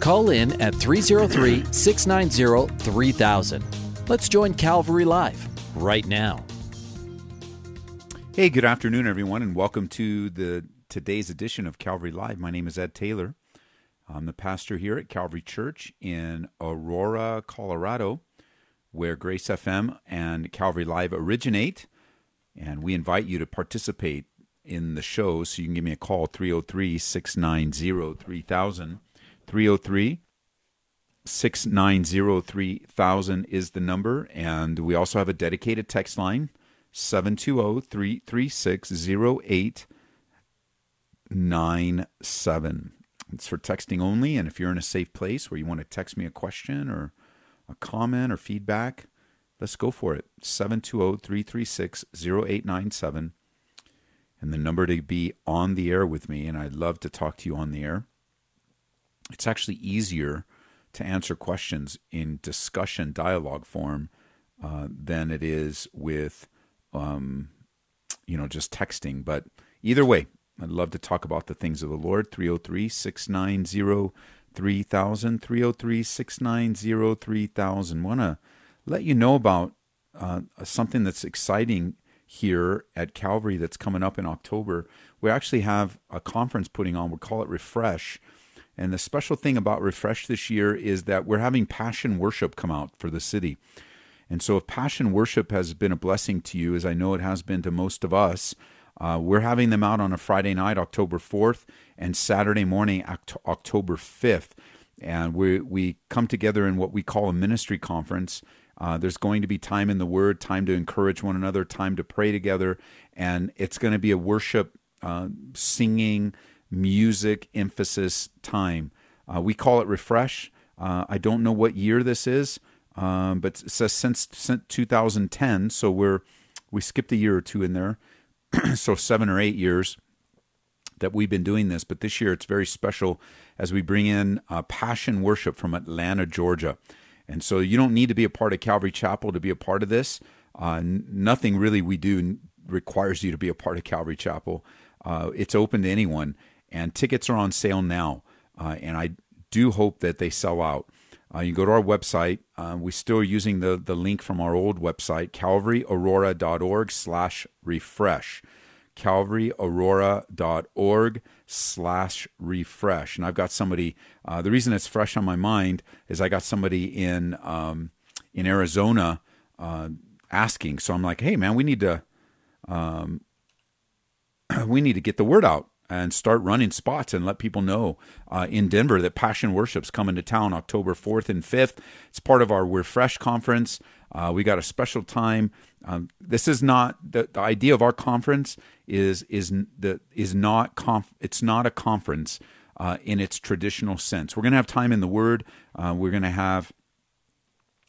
Call in at 303 690 3000. Let's join Calvary Live right now. Hey, good afternoon, everyone, and welcome to the today's edition of Calvary Live. My name is Ed Taylor. I'm the pastor here at Calvary Church in Aurora, Colorado, where Grace FM and Calvary Live originate. And we invite you to participate in the show. So you can give me a call, 303 690 3000. 303 690 3000 is the number. And we also have a dedicated text line, 720 336 0897. It's for texting only. And if you're in a safe place where you want to text me a question or a comment or feedback, let's go for it. 720 336 0897. And the number to be on the air with me. And I'd love to talk to you on the air. It's actually easier to answer questions in discussion dialogue form uh, than it is with, um, you know, just texting. But either way, I'd love to talk about the things of the Lord. 303 690 3000. 303 690 3000. Want to let you know about uh, something that's exciting here at Calvary that's coming up in October. We actually have a conference putting on, we call it Refresh. And the special thing about Refresh this year is that we're having Passion Worship come out for the city. And so, if Passion Worship has been a blessing to you, as I know it has been to most of us, uh, we're having them out on a Friday night, October 4th, and Saturday morning, October 5th. And we, we come together in what we call a ministry conference. Uh, there's going to be time in the Word, time to encourage one another, time to pray together. And it's going to be a worship, uh, singing, music emphasis time. Uh, we call it Refresh. Uh, I don't know what year this is, um, but it says since, since 2010. So we're we skipped a year or two in there, so seven or eight years that we've been doing this. But this year it's very special as we bring in uh, Passion Worship from Atlanta, Georgia. And so you don't need to be a part of Calvary Chapel to be a part of this. Uh, nothing really we do requires you to be a part of Calvary Chapel. Uh, it's open to anyone and tickets are on sale now. Uh, and I do hope that they sell out. Uh, you go to our website. Uh, we're still using the, the link from our old website, calvaryaurora.org slash refresh. calvaryaurora.org slash refresh. And I've got somebody, uh, the reason it's fresh on my mind is I got somebody in, um, in Arizona uh, asking. So I'm like, hey, man, we need to, um, we need to get the word out and start running spots and let people know uh, in Denver that Passion Worship's coming to town October 4th and 5th. It's part of our Refresh conference. Uh, we got a special time. Um, this is not the, the, idea of our conference is is the is not conf, it's not a conference uh, in its traditional sense. We're to have time in the Word. Uh, we're to have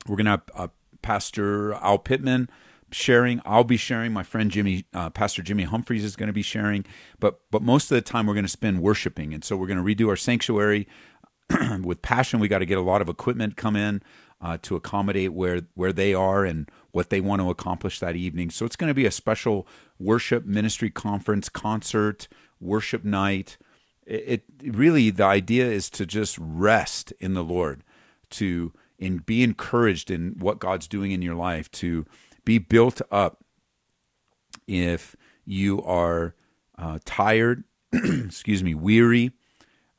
we're to have uh, Pastor Al Pittman sharing. I'll be sharing. My friend Jimmy, uh, Pastor Jimmy Humphreys, is going to be sharing. But but most of the time, we're going to spend worshiping, and so we're going to redo our sanctuary with passion. We got to get a lot of equipment come in uh, to accommodate where where they are and what they want to accomplish that evening. So it's going to be a special worship ministry conference, concert, worship night. It, it really the idea is to just rest in the Lord, to and be encouraged in what God's doing in your life, to be built up if you are uh, tired, excuse me, weary,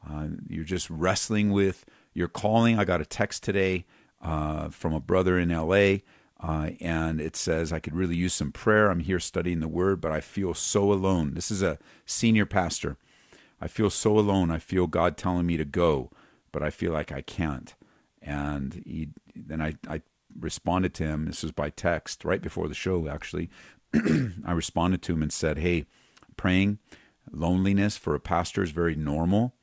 uh, you're just wrestling with your calling. I got a text today uh, from a brother in LA, uh, and it says, I could really use some prayer. I'm here studying the word, but I feel so alone. This is a senior pastor. I feel so alone. I feel God telling me to go, but I feel like I can't. And he, then I, I responded to him. This was by text right before the show, actually. I responded to him and said, Hey, praying, loneliness for a pastor is very normal.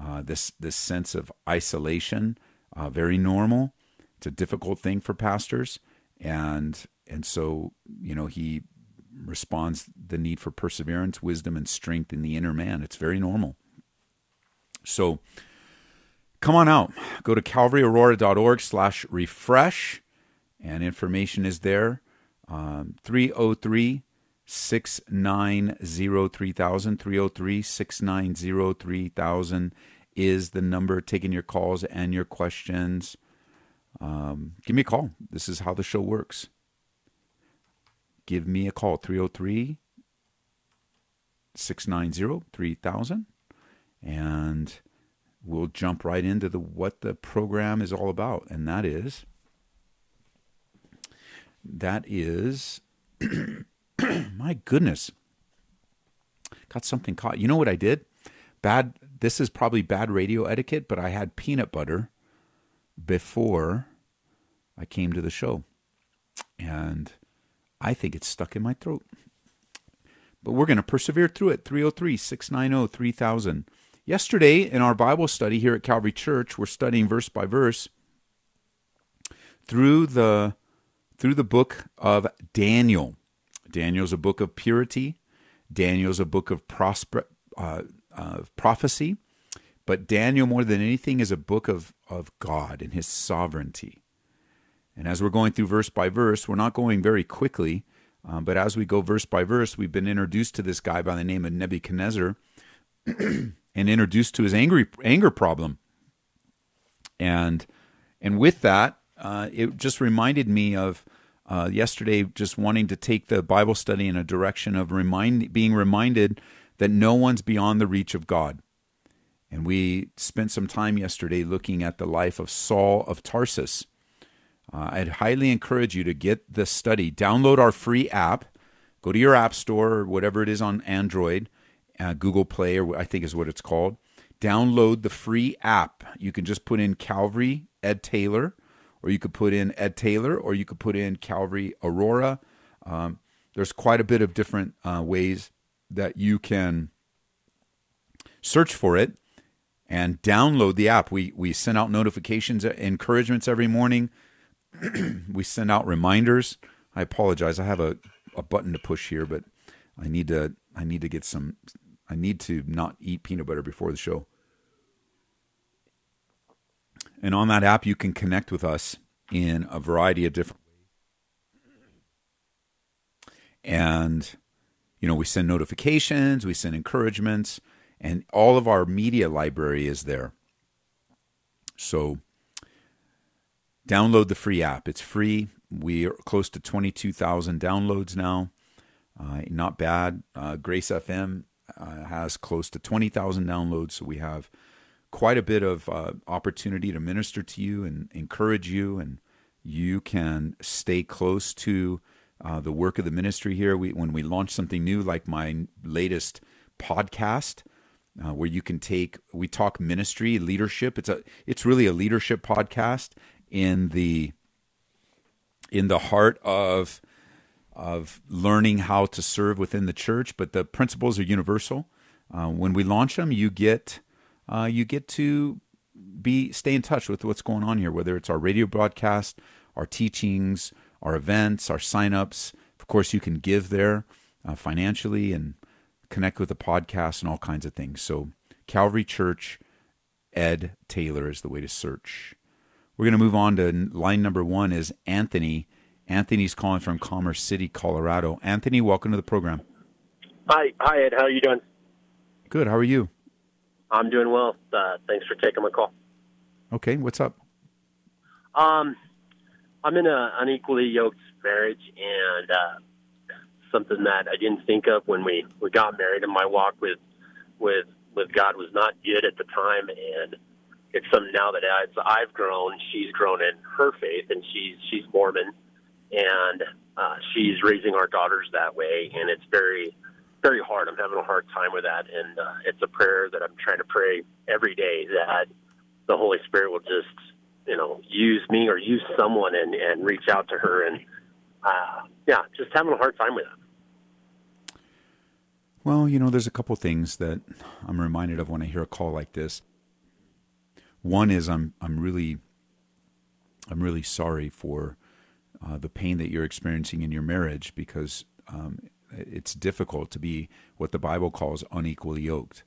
Uh, this, this sense of isolation uh, very normal. It's a difficult thing for pastors, and and so you know he responds the need for perseverance, wisdom, and strength in the inner man. It's very normal. So come on out. Go to calvaryaurora.org slash refresh, and information is there. Um, 303 690 3000. 303 690 3000 is the number taking your calls and your questions. Um, give me a call. This is how the show works. Give me a call 303 690 3000 and we'll jump right into the what the program is all about and that is that is my goodness got something caught. You know what i did? Bad this is probably bad radio etiquette but i had peanut butter before i came to the show and i think it's stuck in my throat. But we're going to persevere through it. 303 690 3000 Yesterday, in our Bible study here at Calvary Church, we're studying verse by verse through the through the book of Daniel. Daniel's a book of purity. Daniel's a book of prosper, uh, prophecy. But Daniel, more than anything, is a book of, of God and his sovereignty. And as we're going through verse by verse, we're not going very quickly, um, but as we go verse by verse, we've been introduced to this guy by the name of Nebuchadnezzar. and introduced to his angry anger problem. And and with that, uh, it just reminded me of uh, yesterday, just wanting to take the Bible study in a direction of remind being reminded that no one's beyond the reach of God. And we spent some time yesterday looking at the life of Saul of Tarsus. Uh, I'd highly encourage you to get the study. Download our free app. Go to your app store or whatever it is on Android uh, Google Play, or I think is what it's called. Download the free app. You can just put in Calvary Ed Taylor, or you could put in Ed Taylor, or you could put in Calvary Aurora. Um, there's quite a bit of different uh, ways that you can search for it and download the app. We we send out notifications, uh, encouragements every morning. we send out reminders. I apologize. I have a, a button to push here, but I need to I need to get some I need to not eat peanut butter before the show. And on that app, you can connect with us in a variety of different ways. and you know we send notifications we send encouragements and all of our media library is there. So download the free app. It's free. We are close to 22000 downloads now. Uh, not bad. Uh, grace fm uh, has close to 20,000 downloads. So we have quite a bit of uh, opportunity to minister to you and encourage you, and you can stay close to uh, the work of the ministry here. We, when we launch something new, like my latest podcast, uh, where you can take we talk ministry leadership. It's a it's really a leadership podcast in the in the heart of of learning how to serve within the church, but the principles are universal. Uh, when we launch them, you get uh, you get to be stay in touch with what's going on here, whether it's our radio broadcast, our teachings, our events, our signups. Of course, you can give there uh, financially and connect with the podcast and all kinds of things. So, Calvary Church, Ed Taylor is the way to search. We're going to move on to line number one is Anthony Anthony's calling from Commerce City, Colorado. Anthony, welcome to the program. Hi, hi Ed. How are you doing? Good. How are you? I'm doing well. Uh, thanks for taking my call. Okay, what's up? Um, I'm in an unequally yoked marriage, and uh, something that I didn't think of when we, we got married, and my walk with with with God was not good at the time, and it's something now that as I've grown, she's grown in her faith, and she's she's Mormon, and uh, she's raising our daughters that way, and it's very, very hard. I'm having a hard time with that, and uh, it's a prayer that I'm trying to pray every day that the Holy Spirit will just, you know, use me or use someone and and reach out to her, and uh, yeah, just having a hard time with that. Well, you know, there's a couple things that I'm reminded of when I hear a call like this. One is I'm I'm really I'm really sorry for uh, the pain that you're experiencing in your marriage because um, it's difficult to be what the Bible calls unequally yoked.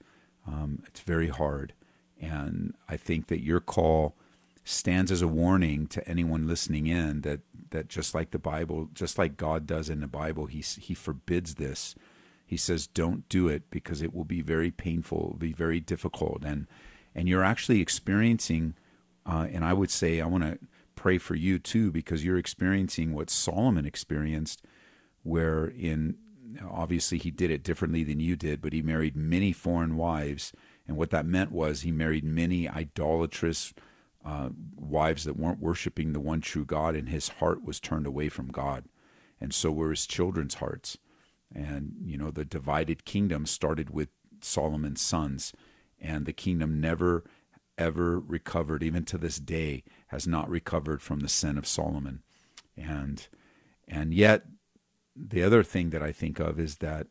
Um, it's very hard. And I think that your call stands as a warning to anyone listening in that, that just like the Bible, just like God does in the Bible, he, he forbids this. He says, don't do it because it will be very painful, it will be very difficult. And, and you're actually experiencing, uh, and I would say, I want to pray for you too, because you're experiencing what Solomon experienced, where in obviously he did it differently than you did, but he married many foreign wives. And what that meant was he married many idolatrous uh, wives that weren't worshiping the one true God, and his heart was turned away from God. And so were his children's hearts. And, you know, the divided kingdom started with Solomon's sons, and the kingdom never, ever recovered, even to this day, has not recovered from the sin of Solomon. And and yet the other thing that I think of is that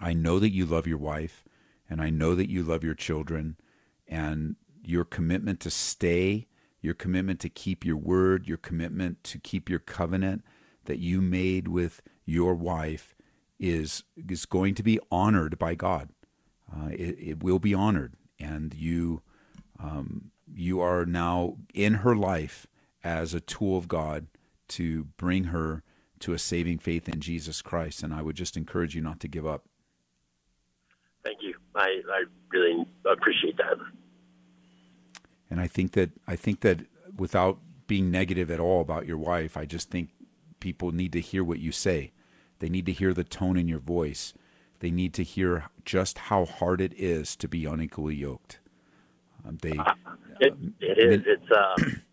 I know that you love your wife and I know that you love your children and your commitment to stay, your commitment to keep your word, your commitment to keep your covenant that you made with your wife is is going to be honored by God. Uh, it, it, will be honored, and you um, you are now in her life as a tool of God to bring her to a saving faith in Jesus Christ. And I would just encourage you not to give up. Thank you. I, I really appreciate that. And I think that I think that without being negative at all about your wife, I just think people need to hear what you say. They need to hear the tone in your voice. They need to hear just how hard it is to be unequally yoked. Um, they, it, it is. It's uh,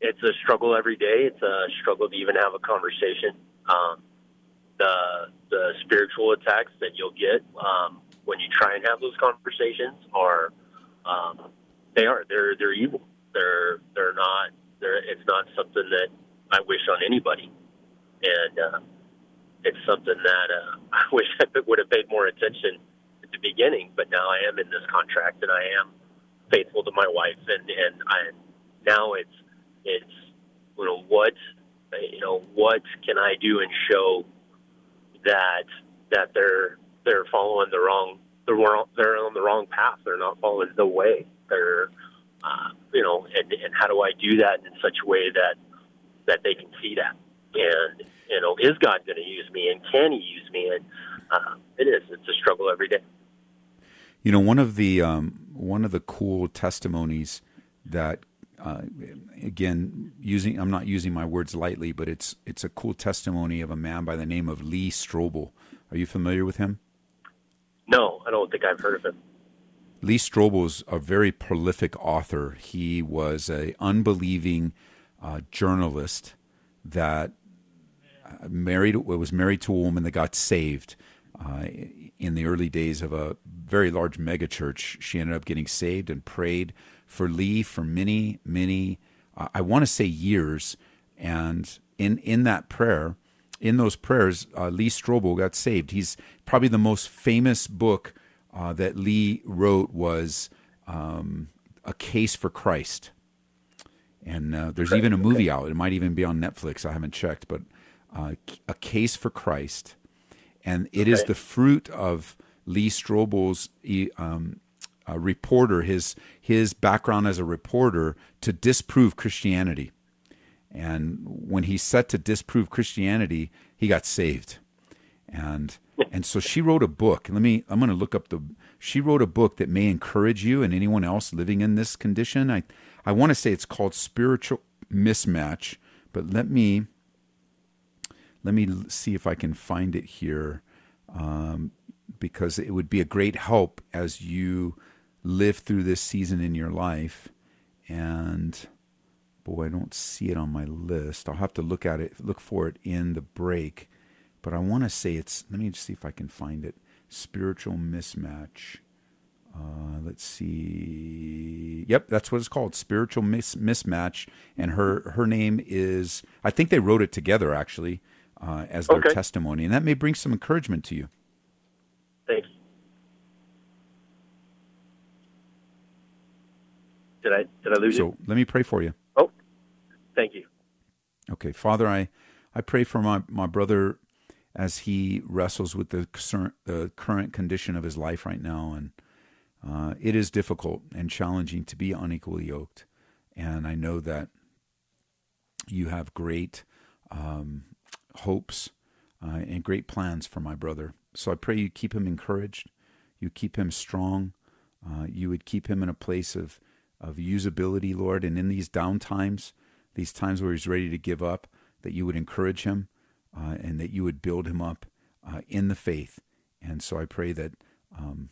it's a struggle every day. It's a struggle to even have a conversation. Um, the the spiritual attacks that you'll get um, when you try and have those conversations are um, they are they're they're evil. They're they're not. They're it's not something that I wish on anybody, and uh, it's something that uh, I wish I would have paid more attention at the beginning. But now I am in this contract, and I am faithful to my wife, and and I now it's it's you know what you know what can I do and show that that they're they're following the wrong they're they're on the wrong path. They're not following the way. They're uh, you know and and how do I do that in such a way that that they can see that and you know is God going to use me and can He use me and uh, it is it's a struggle every day. You know, one of the um, one of the cool testimonies that uh, again, using I'm not using my words lightly, but it's it's a cool testimony of a man by the name of Lee Strobel. Are you familiar with him? No, I don't think I've heard of him. Lee Strobel is a very prolific author. He was a unbelieving uh, journalist that uh, married was married to a woman that got saved uh, in the early days of a very large megachurch. She ended up getting saved and prayed for Lee for many, many, uh, I want to say years. And in, in that prayer, in those prayers, uh, Lee Strobel got saved. He's probably the most famous book uh, that Lee wrote was um, A Case for Christ. And uh, there's even a movie out. It might even be on Netflix. I haven't checked, but uh, A Case for Christ. And it okay. is the fruit of Lee Strobel's um, reporter, his his background as a reporter, to disprove Christianity. And when he set to disprove Christianity, he got saved. And and so she wrote a book. Let me I'm going to look up the she wrote a book that may encourage you and anyone else living in this condition. I I want to say it's called Spiritual Mismatch, but let me let me see if I can find it here. Um, because it would be a great help as you live through this season in your life. And boy, I don't see it on my list. I'll have to look at it, look for it in the break. But I want to say it's, let me just see if I can find it. Spiritual mismatch. Uh, let's see. Yep, that's what it's called. Spiritual mis- mismatch. And her, her name is, I think they wrote it together actually uh, as their okay. testimony. And that may bring some encouragement to you. Thanks. Did I did I lose so you? So let me pray for you. Oh, Thank you. Okay, Father, I, I pray for my, my brother as he wrestles with the, the current condition of his life right now. And uh, it is difficult and challenging to be unequally yoked. And I know that you have great um, hopes uh, and great plans for my brother. So I pray you keep him encouraged, you keep him strong, uh, you would keep him in a place of, of usability, Lord. And in these down times, these times where he's ready to give up, that you would encourage him uh, and that you would build him up uh, in the faith. And so I pray that um,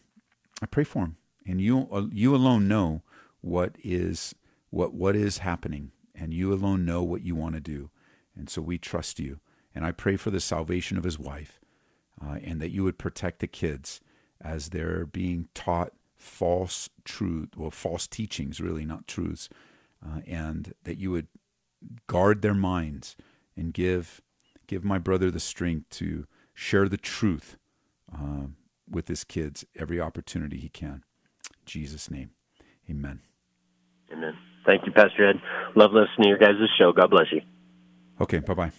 I pray for him, and you uh, you alone know what is what what is happening, and you alone know what you want to do. And so we trust you. And I pray for the salvation of his wife, uh, and that you would protect the kids as they're being taught false truth, well, false teachings, really, not truths, uh, and that you would guard their minds and give give my brother the strength to share the truth uh, with his kids every opportunity he can. In Jesus' name, Amen. Amen. Thank you, Pastor Ed. Love listening to your guys' show. God bless you. Okay, bye bye.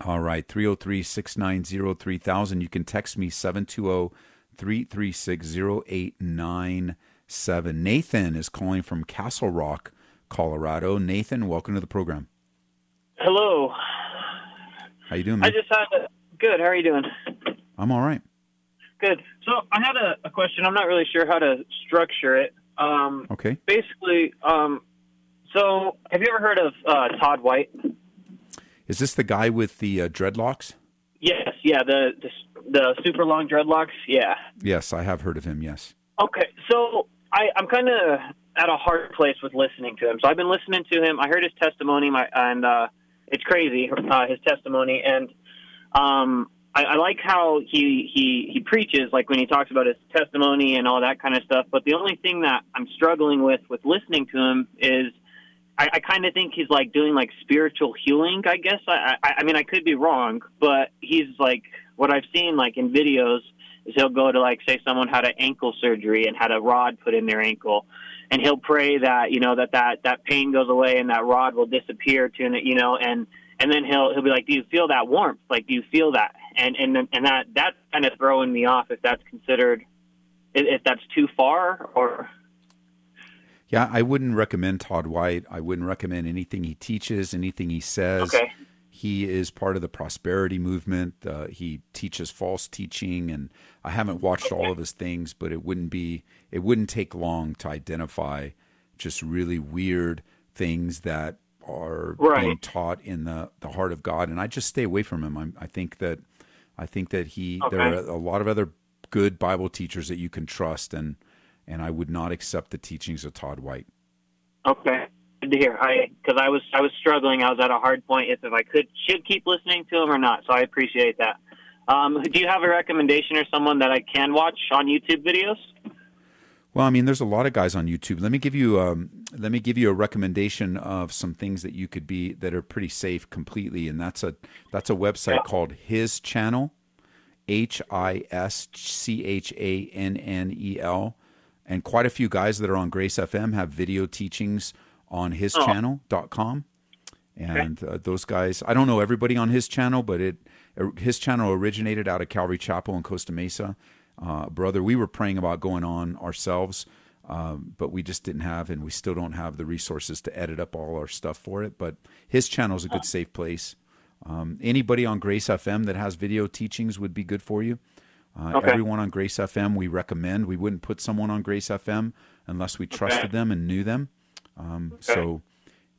All right, 303 690 3000. You can text me 720 336 0897. Nathan is calling from Castle Rock, Colorado. Nathan, welcome to the program. Hello. How you doing, man? I just had a, good. How are you doing? I'm all right. Good. So I had a, a question. I'm not really sure how to structure it. Um, okay. Basically, um, so have you ever heard of uh, Todd White? Is this the guy with the uh, dreadlocks? Yes. Yeah. The, the the super long dreadlocks. Yeah. Yes, I have heard of him. Yes. Okay. So I, I'm kind of at a hard place with listening to him. So I've been listening to him. I heard his testimony, my, and uh, it's crazy uh, his testimony, and um, I, I like how he he he preaches, like when he talks about his testimony and all that kind of stuff. But the only thing that I'm struggling with with listening to him is. I, I kind of think he's like doing like spiritual healing. I guess I, I I mean I could be wrong, but he's like what I've seen like in videos is he'll go to like say someone had an ankle surgery and had a rod put in their ankle and he'll pray that you know that that that pain goes away and that rod will disappear to you know and and then he'll he'll be like do you feel that warmth like do you feel that and and and that that's kind of throwing me off if that's considered if that's too far or yeah i wouldn't recommend todd white i wouldn't recommend anything he teaches anything he says okay. he is part of the prosperity movement uh, he teaches false teaching and i haven't watched all of his things but it wouldn't be it wouldn't take long to identify just really weird things that are right. being taught in the, the heart of God. And I just stay away from him. I'm, i think that I think that he okay. there are a lot of other good Bible teachers that you can trust, and and I would not accept the teachings of Todd White. Okay, good to hear. I because I was I was struggling. I was at a hard point if if I could should keep listening to him or not. So I appreciate that. Um, do you have a recommendation or someone that I can watch on YouTube videos? Well, I mean, there's a lot of guys on YouTube. Let me give you um, let me give you a recommendation of some things that you could be that are pretty safe completely, and that's a that's a website Yeah. called His Channel, H I S C H A N N E L, and quite a few guys that are on Grace FM have video teachings on His Oh. Channel.com, and uh, those guys. I don't know everybody on His channel, but it his channel originated out of Calvary Chapel in Costa Mesa uh, brother. We were praying about going on ourselves, um, but we just didn't have, and we still don't have the resources to edit up all our stuff for it. But his channel is a good, safe place. Um, anybody on Grace FM that has video teachings would be good for you. Uh, Okay. Everyone on Grace FM, we recommend. We wouldn't put someone on Grace FM unless we trusted them and knew them. Um, So,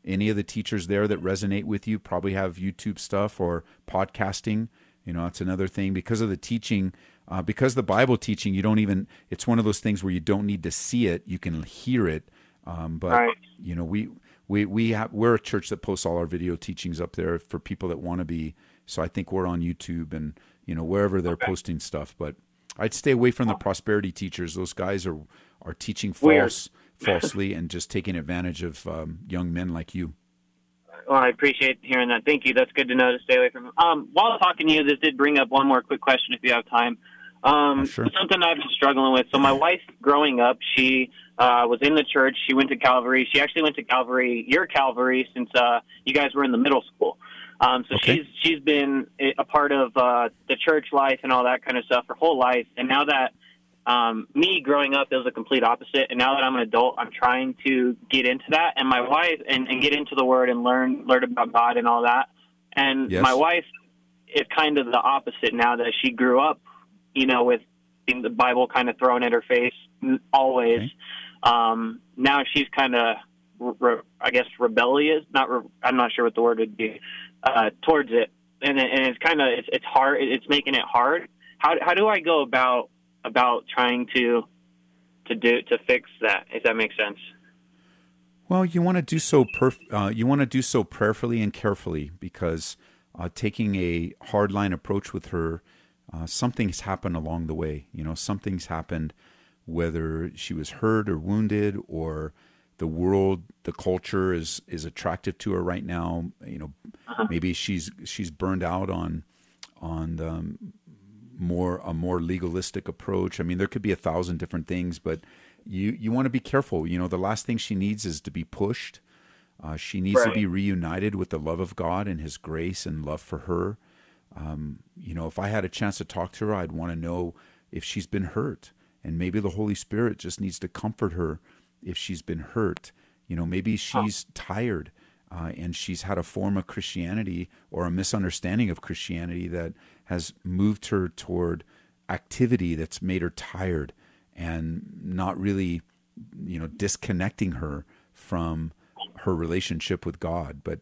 any of the teachers there that resonate with you probably have YouTube stuff or podcasting. You know, it's another thing because of the teaching. Uh, because the Bible teaching, you don't even. It's one of those things where you don't need to see it; you can hear it. Um, but Right. you know, we we we have we're a church that posts all our video teachings up there for people that want to be. So I think we're on YouTube and you know wherever they're posting stuff. But I'd stay away from the prosperity teachers. Those guys are are teaching false falsely and just taking advantage of um, young men like you. Well, I appreciate hearing that. Thank you. That's good to know to stay away from. Um, while talking to you, this did bring up one more quick question, if you have time. Um, Oh, sure. Something I've been struggling with. So, my wife, growing up, she uh, was in the church. She went to Calvary. She actually went to Calvary, your Calvary, since uh, you guys were in the middle school. Um, so Okay. she's she's been a part of uh, the church life and all that kind of stuff her whole life. And now that um, me growing up it was a complete opposite, and now that I'm an adult, I'm trying to get into that. And my wife and, and get into the Word and learn learn about God and all that. And Yes. my wife is kind of the opposite now that she grew up, you know, with the Bible kind of thrown at her face always. Okay. Um, now she's kind of, re- I guess, rebellious. Not, re- I'm not sure what the word would be uh, towards it, and and it's kind of it's, it's hard. It's making it hard. How how do I go about about trying to to do to fix that? If that makes sense. Well, you want to do so perf- uh, you want to do so prayerfully and carefully because uh, taking a hardline approach with her, uh, something's happened along the way. You know, something's happened, whether she was hurt or wounded, or the world, the culture is is attractive to her right now. You know, maybe she's she's burned out on on the more a more legalistic approach. I mean, there could be a thousand different things, but you you want to be careful. You know, the last thing she needs is to be pushed. Uh, she needs to be reunited with the love of God and His grace and love for her. Um, you know, if I had a chance to talk to her, I'd want to know if she's been hurt, and maybe the Holy Spirit just needs to comfort her if she's been hurt. You know, maybe she's tired uh, and she's had a form of Christianity or a misunderstanding of Christianity that has moved her toward activity that's made her tired and not really, you know, disconnecting her from her relationship with God. But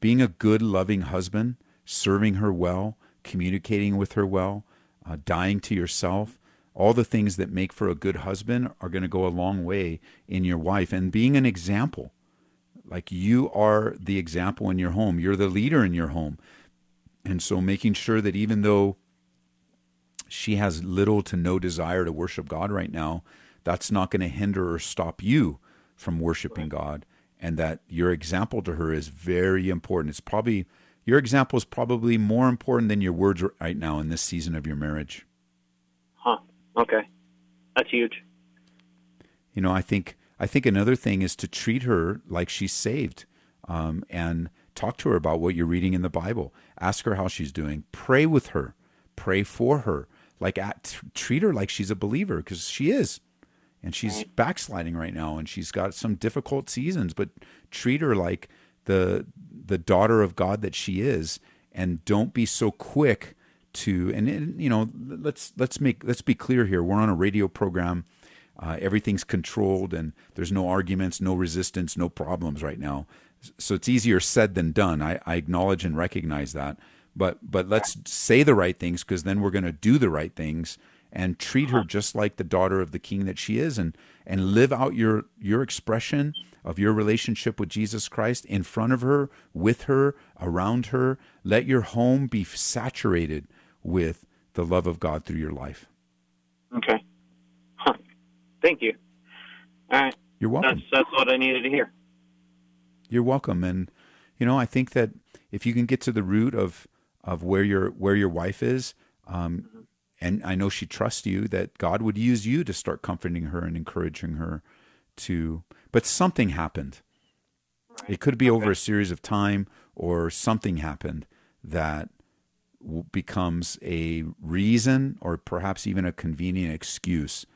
being a good, loving husband, serving her well, communicating with her well, uh, dying to yourself, all the things that make for a good husband are going to go a long way in your wife. And being an example, like you are the example in your home, you're the leader in your home. And so making sure that even though she has little to no desire to worship God right now, that's not going to hinder or stop you from worshiping God. And that your example to her is very important. It's probably your example is probably more important than your words right now in this season of your marriage. Huh. Okay. That's huge. You know, I think I think another thing is to treat her like she's saved, um, and talk to her about what you're reading in the Bible. Ask her how she's doing. Pray with her. Pray for her. Like at, treat her like she's a believer because she is, and she's backsliding right now, and she's got some difficult seasons. But treat her like the the daughter of God that she is, and don't be so quick to and, you know let's let's make let's be clear here. We're on a radio program. Uh, everything's controlled and there's no arguments, no resistance, no problems right now. So it's easier said than done. I, I acknowledge and recognize that. But but let's say the right things because then we're going to do the right things and treat her just like the daughter of the king that she is and and live out your your expression of your relationship with Jesus Christ in front of her, with her, around her. Let your home be saturated with the love of God through your life. Okay. Huh. Thank you. All right. You're welcome. That's that's what I needed to hear. You're welcome. And you know, I think that if you can get to the root of of where your where your wife is, um, and I know she trusts you, that God would use you to start comforting her and encouraging her to. But something happened. It could be over a series of time, or something happened that becomes a reason, or perhaps even a convenient excuse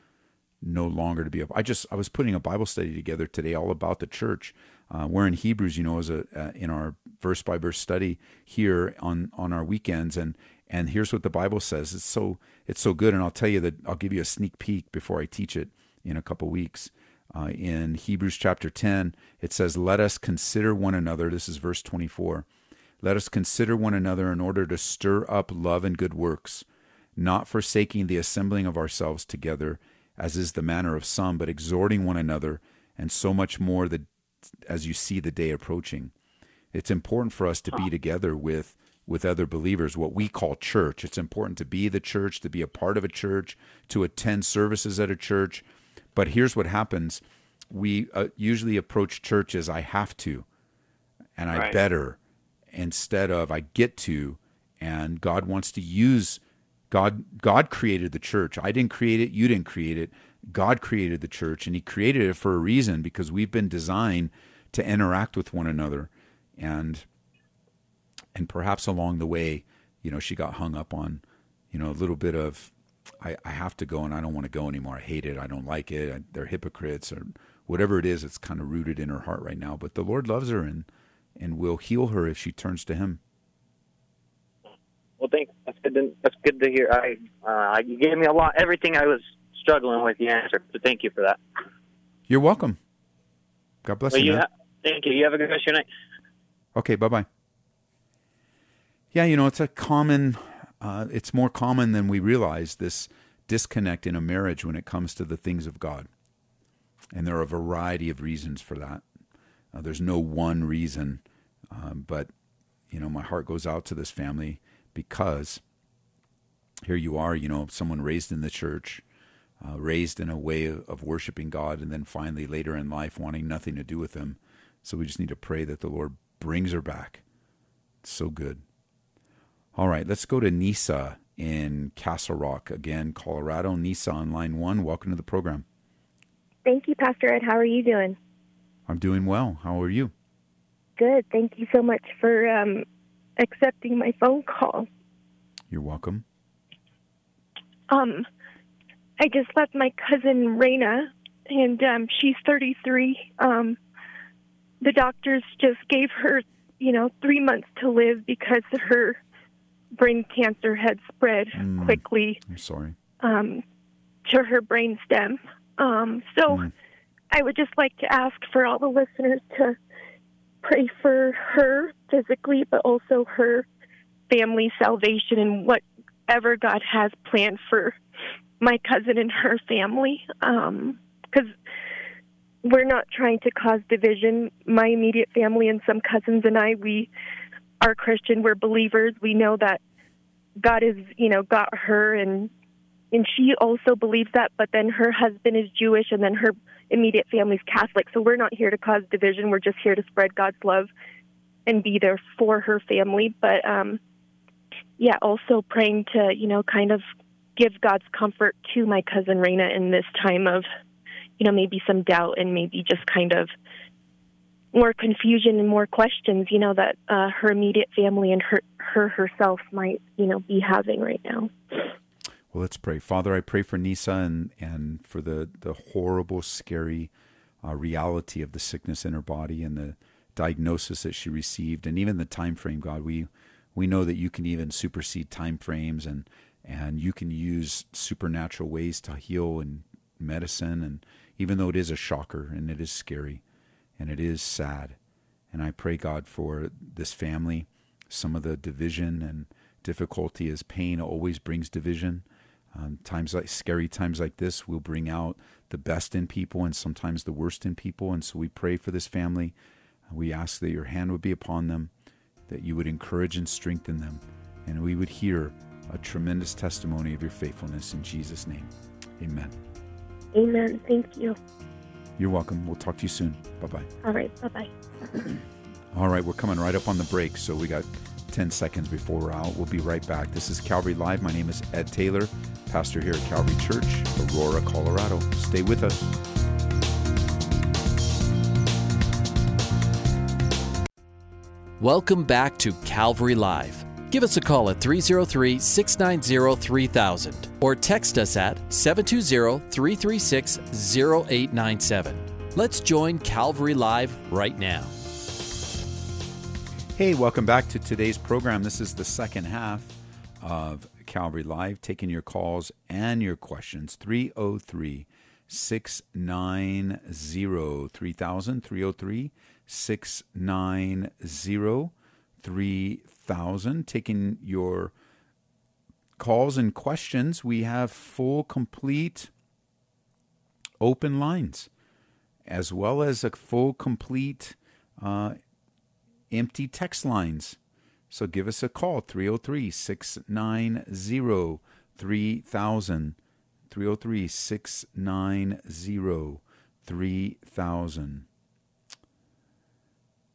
no longer to be. I just I was putting a Bible study together today all about the church. Uh, we're in Hebrews, you know, as a uh, in our verse by verse study here on on our weekends, and and here's what the Bible says. It's so it's so good, and I'll tell you that I'll give you a sneak peek before I teach it in a couple weeks. Uh, in Hebrews chapter 10, it says, Let us consider one another. This is verse 24. Let us consider one another in order to stir up love and good works, not forsaking the assembling of ourselves together, as is the manner of some, but exhorting one another, and so much more that as you see the day approaching. It's important for us to be together with with other believers, what we call church. It's important to be the church, to be a part of a church, to attend services at a church. But here's what happens: we uh, usually approach church as I have to, and I Right. better, instead of I get to. And God wants to use God. God created the church. I didn't create it. You didn't create it. God created the church and he created it for a reason because we've been designed to interact with one another and and perhaps along the way, you know, she got hung up on, you know, a little bit of I, I have to go and I don't want to go anymore. I hate it. I don't like it. I, they're hypocrites or whatever it is. It's kind of rooted in her heart right now. But the Lord loves her and and will heal her if she turns to Him. Well, thanks. That's good. To, that's good to hear. I uh, you gave me a lot. Everything I was struggling with, you answered. So thank you for that. You're welcome. God bless well, you. you ha- thank you. You have a good rest of your night. Okay. Bye bye. Yeah, you know, it's a common. Uh, it's more common than we realize. This disconnect in a marriage when it comes to the things of God, and there are a variety of reasons for that. Uh, there's no one reason, um, but you know, my heart goes out to this family because here you are, you know, someone raised in the church, uh, raised in a way of, worshiping God, and then finally later in life wanting nothing to do with Him. So we just need to pray that the Lord brings her back. So good. All right, let's go to Nisa in Castle Rock again, Colorado. Nisa on line one. Welcome to the program. Thank you, Pastor Ed. How are you doing? I'm doing well. How are you? Good. Thank you so much for um, accepting my phone call. You're welcome. Um, I just left my cousin Raina, and um, she's 33. Um, the doctors just gave her, you know, three months to live because her brain cancer had spread Mm. quickly I'm sorry. um, to her brain stem. Um, so Mm. I would just like to ask for all the listeners to pray for her physically, but also her family salvation and whatever God has planned for my cousin and her family. Um, because we're not trying to cause division. My immediate family and some cousins and I, we are Christian. We're believers. We know that God has, you know, got her and and she also believes that, but then her husband is Jewish and then her immediate family's Catholic. So we're not here to cause division. We're just here to spread God's love and be there for her family. But um yeah, also praying to, you know, kind of give God's comfort to my cousin Raina in this time of, you know, maybe some doubt and maybe just kind of more confusion and more questions, you know, that uh, her immediate family and her her herself might, you know, be having right now. Well, let's pray. Father, I pray for Nisa and, and for the, the horrible, scary uh, reality of the sickness in her body and the diagnosis that she received, and even the time frame. God, we we know that you can even supersede time frames, and and you can use supernatural ways to heal and medicine. And even though it is a shocker and it is scary, and it is sad, and I pray God for this family. Some of the division and difficulty is pain always brings division. Um, times like scary times like this will bring out the best in people and sometimes the worst in people. And so we pray for this family. We ask that your hand would be upon them, that you would encourage and strengthen them, and we would hear a tremendous testimony of your faithfulness in Jesus' name. Amen. Amen. Thank you. You're welcome. We'll talk to you soon. Bye bye. All right. Bye bye. All right, we're coming right up on the break, so we got 10 seconds before we're out. We'll be right back. This is Calvary Live. My name is Ed Taylor, pastor here at Calvary Church, Aurora, Colorado. Stay with us. Welcome back to Calvary Live. Give us a call at 303 690 3000 or text us at 720 336 0897. Let's join Calvary Live right now. Hey, welcome back to today's program. This is the second half of Calvary Live, taking your calls and your questions. 303 690 3000. 303 690 3000. Taking your calls and questions. We have full, complete, open lines, as well as a full, complete, uh, empty text lines. So give us a call 303 690 3000. 303 690 3000.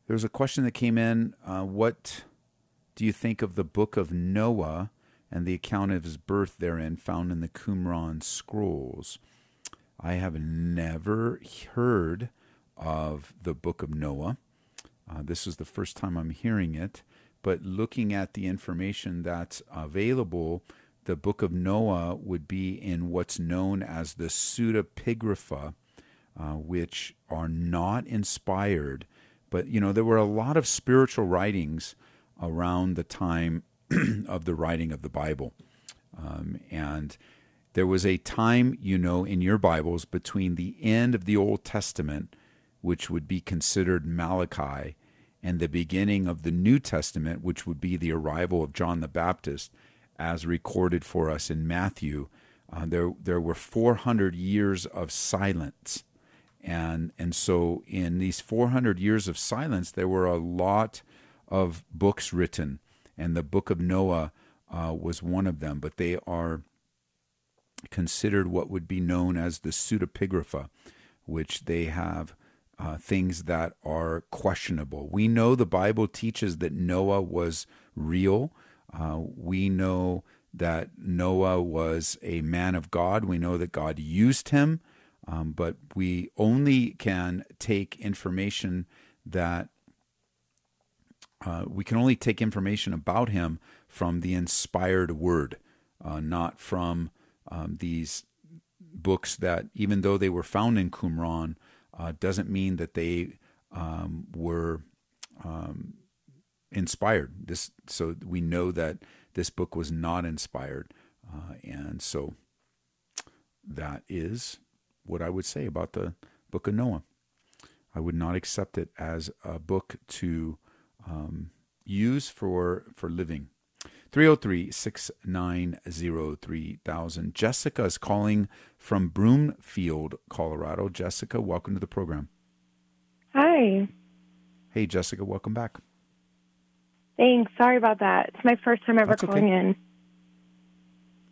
There was a question that came in. Uh, what do you think of the book of Noah and the account of his birth therein found in the Qumran scrolls? I have never heard of the book of Noah. Uh, this is the first time I'm hearing it, but looking at the information that's available, the book of Noah would be in what's known as the pseudepigrapha, uh, which are not inspired. But, you know, there were a lot of spiritual writings around the time of the writing of the Bible. Um, and there was a time, you know, in your Bibles between the end of the Old Testament, which would be considered Malachi, and the beginning of the New Testament, which would be the arrival of John the Baptist, as recorded for us in Matthew. Uh, there, there were 400 years of silence. And, and so, in these 400 years of silence, there were a lot of books written, and the book of Noah uh, was one of them, but they are considered what would be known as the pseudepigrapha, which they have uh, things that are questionable. We know the Bible teaches that Noah was real. Uh, we know that Noah was a man of God. We know that God used him, um, but we only can take information that uh, we can only take information about him from the inspired word, uh, not from um, these books that, even though they were found in Qumran, uh, doesn't mean that they um, were um, inspired. This so we know that this book was not inspired, uh, and so that is what I would say about the book of Noah. I would not accept it as a book to um, use for for living. 303 690 3000. Jessica is calling from Broomfield, Colorado. Jessica, welcome to the program. Hi. Hey, Jessica, welcome back. Thanks. Sorry about that. It's my first time ever That's calling okay. in.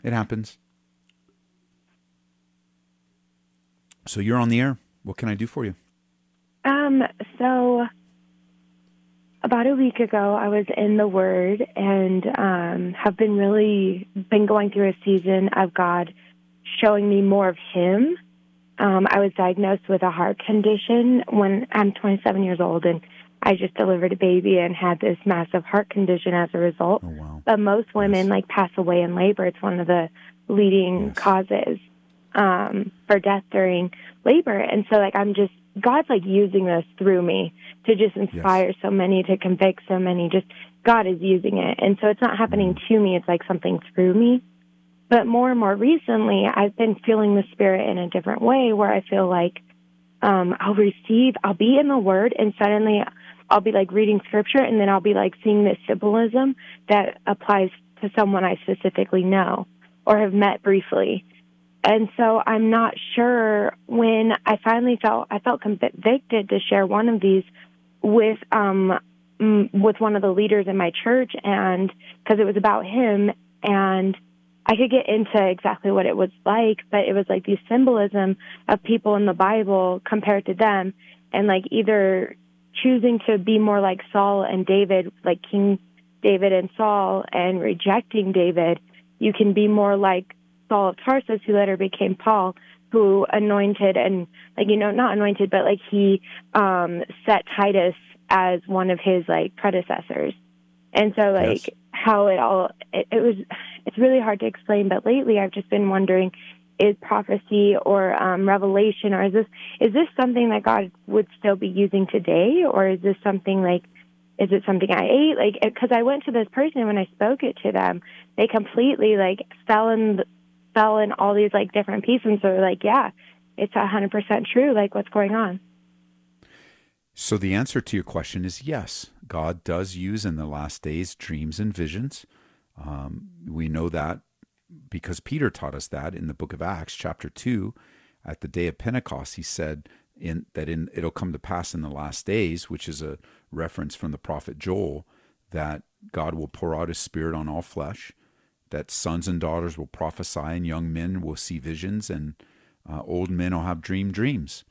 It happens. So you're on the air. What can I do for you? Um, so about a week ago, I was in the Word and um, have been really been going through a season of God showing me more of Him. Um, I was diagnosed with a heart condition when I'm 27 years old, and I just delivered a baby and had this massive heart condition as a result. Oh, wow. But most women Yes. like pass away in labor. It's one of the leading Yes. causes um, for death during labor. And so, like, I'm just God's like using this through me to just inspire so many, to convict so many. Just God is using it, and so it's not happening Mm-hmm. to me. It's like something through me. But more and more recently, I've been feeling the Spirit in a different way, where I feel like um, I'll receive, I'll be in the Word, and suddenly I'll be like reading Scripture, and then I'll be like seeing this symbolism that applies to someone I specifically know or have met briefly. And so I'm not sure when I finally felt I felt convicted to share one of these with um with one of the leaders in my church and because it was about him and I could get into exactly what it was like, but it was like the symbolism of people in the Bible compared to them and like either choosing to be more like Saul and David, like King David and Saul and rejecting David, you can be more like Saul of Tarsus, who later became Paul, who anointed and like you know not anointed, but like he um, set Titus as one of his like predecessors, and so like Yes. how it all it, it was it's really hard to explain. But lately, I've just been wondering. Is prophecy or um, revelation, or is this is this something that God would still be using today, or is this something like is it something I ate? Like, because I went to this person when I spoke it to them, they completely like fell in, fell in all these like different pieces. And so they're like, yeah, it's a hundred percent true. Like, what's going on? So the answer to your question is yes. God does use in the last days dreams and visions. Um, we know that because Peter taught us that in the book of Acts, chapter two, at the day of Pentecost, he said in that in it'll come to pass in the last days, which is a reference from the prophet Joel, that God will pour out his spirit on all flesh, that sons and daughters will prophesy, and young men will see visions, and uh, old men will have dream dreams.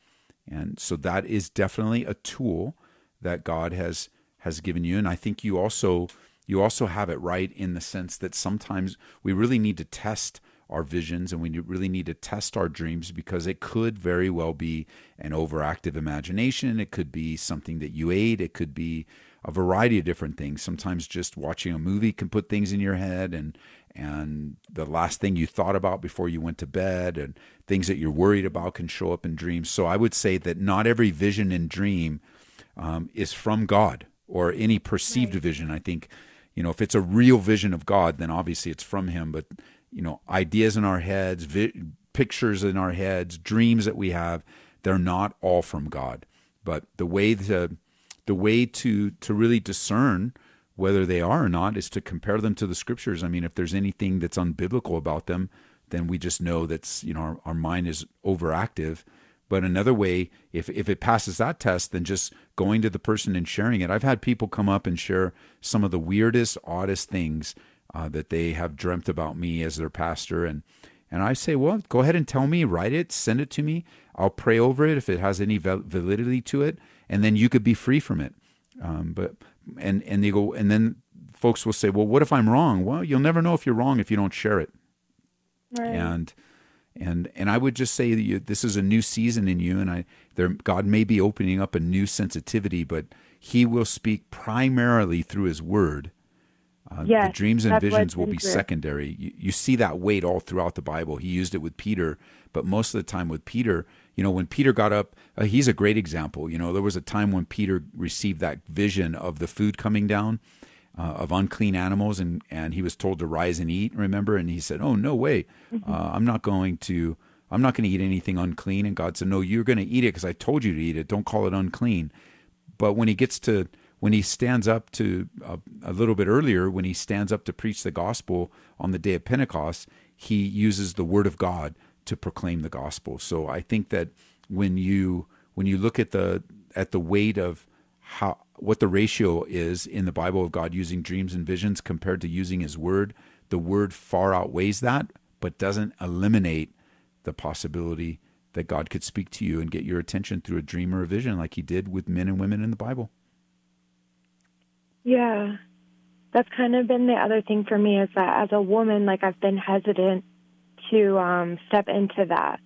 And so that is definitely a tool that God has has given you. And I think you also you also have it right in the sense that sometimes we really need to test our visions and we really need to test our dreams because it could very well be an overactive imagination. It could be something that you ate. It could be a variety of different things. Sometimes just watching a movie can put things in your head and and the last thing you thought about before you went to bed and things that you're worried about can show up in dreams. So I would say that not every vision and dream um, is from God or any perceived right. vision. I think, you know, if it's a real vision of God, then obviously it's from Him. But you know, ideas in our heads, vi- pictures in our heads, dreams that we have, they're not all from God. But the way to the way to to really discern whether they are or not is to compare them to the scriptures. I mean, if there's anything that's unbiblical about them, then we just know that's you know our, our mind is overactive. But another way, if if it passes that test, then just going to the person and sharing it. I've had people come up and share some of the weirdest, oddest things uh, that they have dreamt about me as their pastor, and and I say, well, go ahead and tell me, write it, send it to me. I'll pray over it if it has any validity to it, and then you could be free from it. Um, but and and they go, and then folks will say, well, what if I'm wrong? Well, you'll never know if you're wrong if you don't share it. Right. And and and I would just say that you, this is a new season in you, and I there God may be opening up a new sensitivity, but He will speak primarily through His Word. Uh, yes, the dreams and visions will be secondary. You, you see that weight all throughout the Bible. He used it with Peter, but most of the time with Peter, you know, when Peter got up, uh, he's a great example. You know, there was a time when Peter received that vision of the food coming down, uh, of unclean animals, and and he was told to rise and eat. Remember, and he said, "Oh no way, mm-hmm. uh, I'm not going to." I'm not going to eat anything unclean. And God said, No, you're going to eat it because I told you to eat it. Don't call it unclean. But when he gets to when he stands up to uh, a little bit earlier, when he stands up to preach the gospel on the day of Pentecost, he uses the word of God to proclaim the gospel. So I think that when you when you look at the at the weight of how what the ratio is in the Bible of God using dreams and visions compared to using His word, the word far outweighs that, but doesn't eliminate the possibility that God could speak to you and get your attention through a dream or a vision, like He did with men and women in the Bible. Yeah. That's kind of been the other thing for me is that as a woman, like I've been hesitant to um, step into that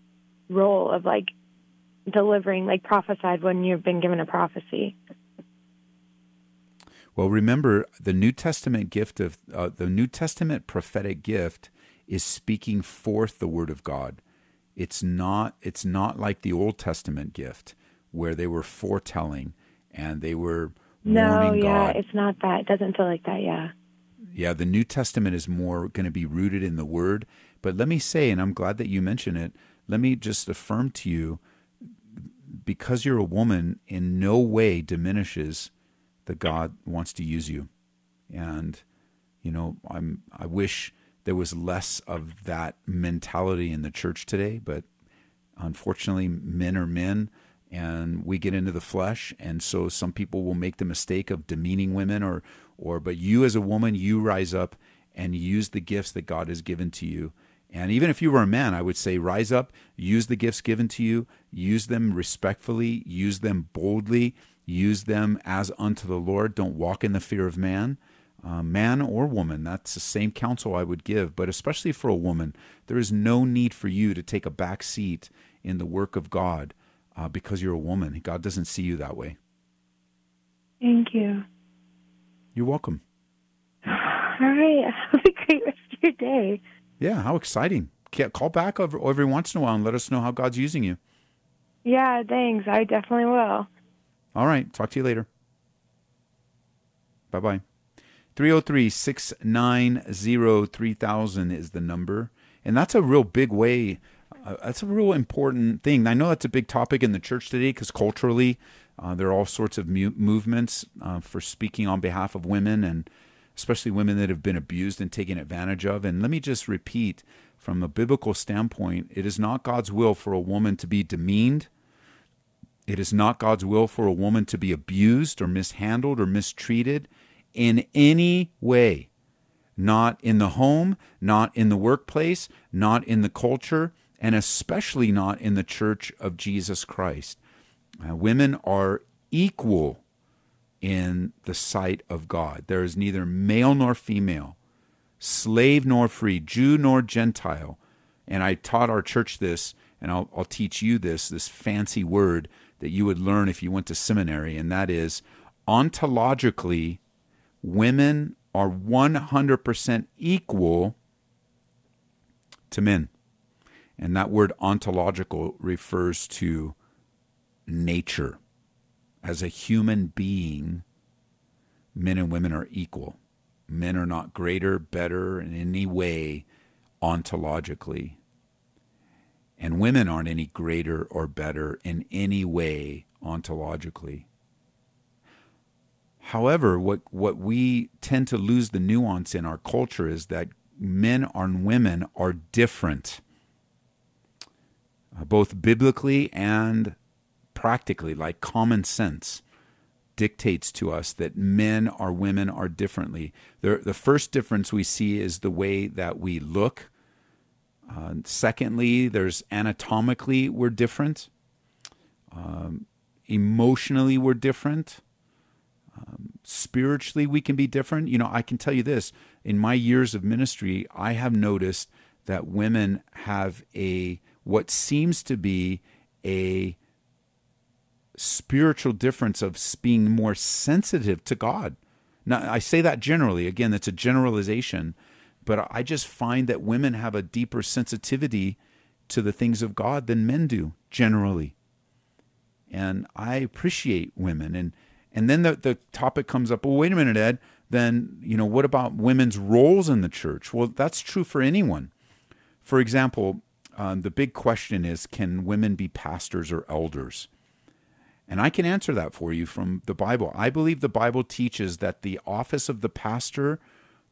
role of like delivering, like prophesied when you've been given a prophecy. Well, remember the New Testament gift of uh, the New Testament prophetic gift is speaking forth the word of God. It's not it's not like the Old Testament gift where they were foretelling and they were no, yeah, God. it's not that. It doesn't feel like that. Yeah. Yeah, the New Testament is more going to be rooted in the Word. But let me say, and I'm glad that you mention it. Let me just affirm to you, because you're a woman, in no way diminishes that God wants to use you. And you know, I'm I wish there was less of that mentality in the church today, but unfortunately, men are men and we get into the flesh and so some people will make the mistake of demeaning women or or but you as a woman you rise up and use the gifts that God has given to you and even if you were a man I would say rise up use the gifts given to you use them respectfully use them boldly use them as unto the Lord don't walk in the fear of man uh, man or woman, that's the same counsel I would give, but especially for a woman, there is no need for you to take a back seat in the work of God uh, because you're a woman. God doesn't see you that way. Thank you. You're welcome. All right. Have a great rest of your day. Yeah, how exciting. Call back every, every once in a while and let us know how God's using you. Yeah, thanks. I definitely will. All right. Talk to you later. Bye bye. 303 690 3000 is the number. And that's a real big way uh, that's a real important thing. I know that's a big topic in the church today because culturally, uh, there are all sorts of mu- movements uh, for speaking on behalf of women and especially women that have been abused and taken advantage of. And let me just repeat from a biblical standpoint, it is not God's will for a woman to be demeaned. It is not God's will for a woman to be abused or mishandled or mistreated in any way. Not in the home, not in the workplace, not in the culture, and especially not in the church of Jesus Christ. Uh, women are equal in the sight of God. There is neither male nor female, slave nor free, Jew nor Gentile, And I taught our church this, and I'll, I'll teach you this, this fancy word that you would learn if you went to seminary, and that is ontologically, women are 100% equal to men. And that word ontological refers to nature. As a human being, men and women are equal. Men are not greater, better in any way ontologically. And women aren't any greater or better in any way ontologically. However, what, what we tend to lose the nuance in our culture is that men and women are different, uh, both biblically and practically, like common sense dictates to us that men or women are differently. The, the first difference we see is the way that we look. Uh, secondly, there's anatomically, we're different. Um, emotionally, we're different. Um, spiritually, we can be different. You know, I can tell you this in my years of ministry, I have noticed that women have a what seems to be a spiritual difference of being more sensitive to God. Now, I say that generally. Again, that's a generalization, but I just find that women have a deeper sensitivity to the things of God than men do generally. And I appreciate women and and then the, the topic comes up, well, wait a minute, Ed, then, you know, what about women's roles in the church? Well, that's true for anyone. For example, um, the big question is can women be pastors or elders? And I can answer that for you from the Bible. I believe the Bible teaches that the office of the pastor,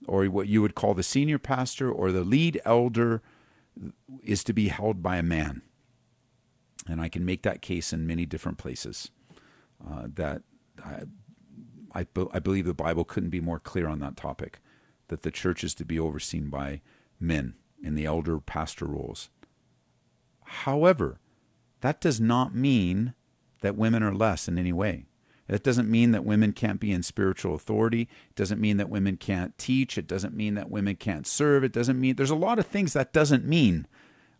or what you would call the senior pastor or the lead elder, is to be held by a man. And I can make that case in many different places. Uh, that I, I, I believe the Bible couldn't be more clear on that topic that the church is to be overseen by men in the elder pastor roles. However, that does not mean that women are less in any way. It doesn't mean that women can't be in spiritual authority. It doesn't mean that women can't teach. It doesn't mean that women can't serve. It doesn't mean there's a lot of things that doesn't mean.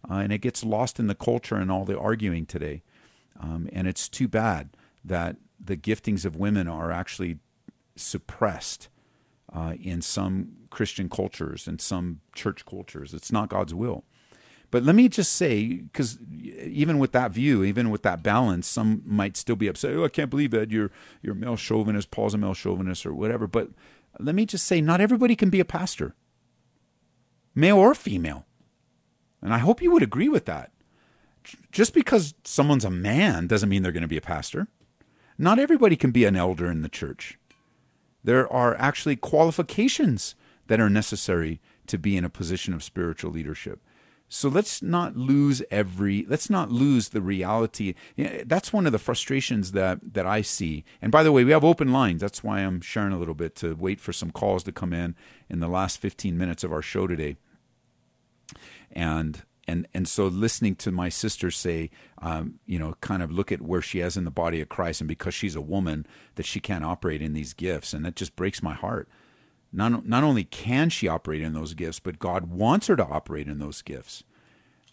Uh, and it gets lost in the culture and all the arguing today. Um, and it's too bad that the giftings of women are actually suppressed uh, in some Christian cultures and some church cultures. It's not God's will. But let me just say, because even with that view, even with that balance, some might still be upset. Oh, I can't believe that you're you're male chauvinist, Paul's a male chauvinist, or whatever. But let me just say, not everybody can be a pastor, male or female. And I hope you would agree with that. Just because someone's a man doesn't mean they're going to be a pastor. Not everybody can be an elder in the church. There are actually qualifications that are necessary to be in a position of spiritual leadership. So let's not lose every let's not lose the reality. That's one of the frustrations that that I see. And by the way, we have open lines. That's why I'm sharing a little bit to wait for some calls to come in in the last 15 minutes of our show today. And and and so listening to my sister say, um, you know, kind of look at where she is in the body of Christ, and because she's a woman, that she can't operate in these gifts, and that just breaks my heart. Not not only can she operate in those gifts, but God wants her to operate in those gifts.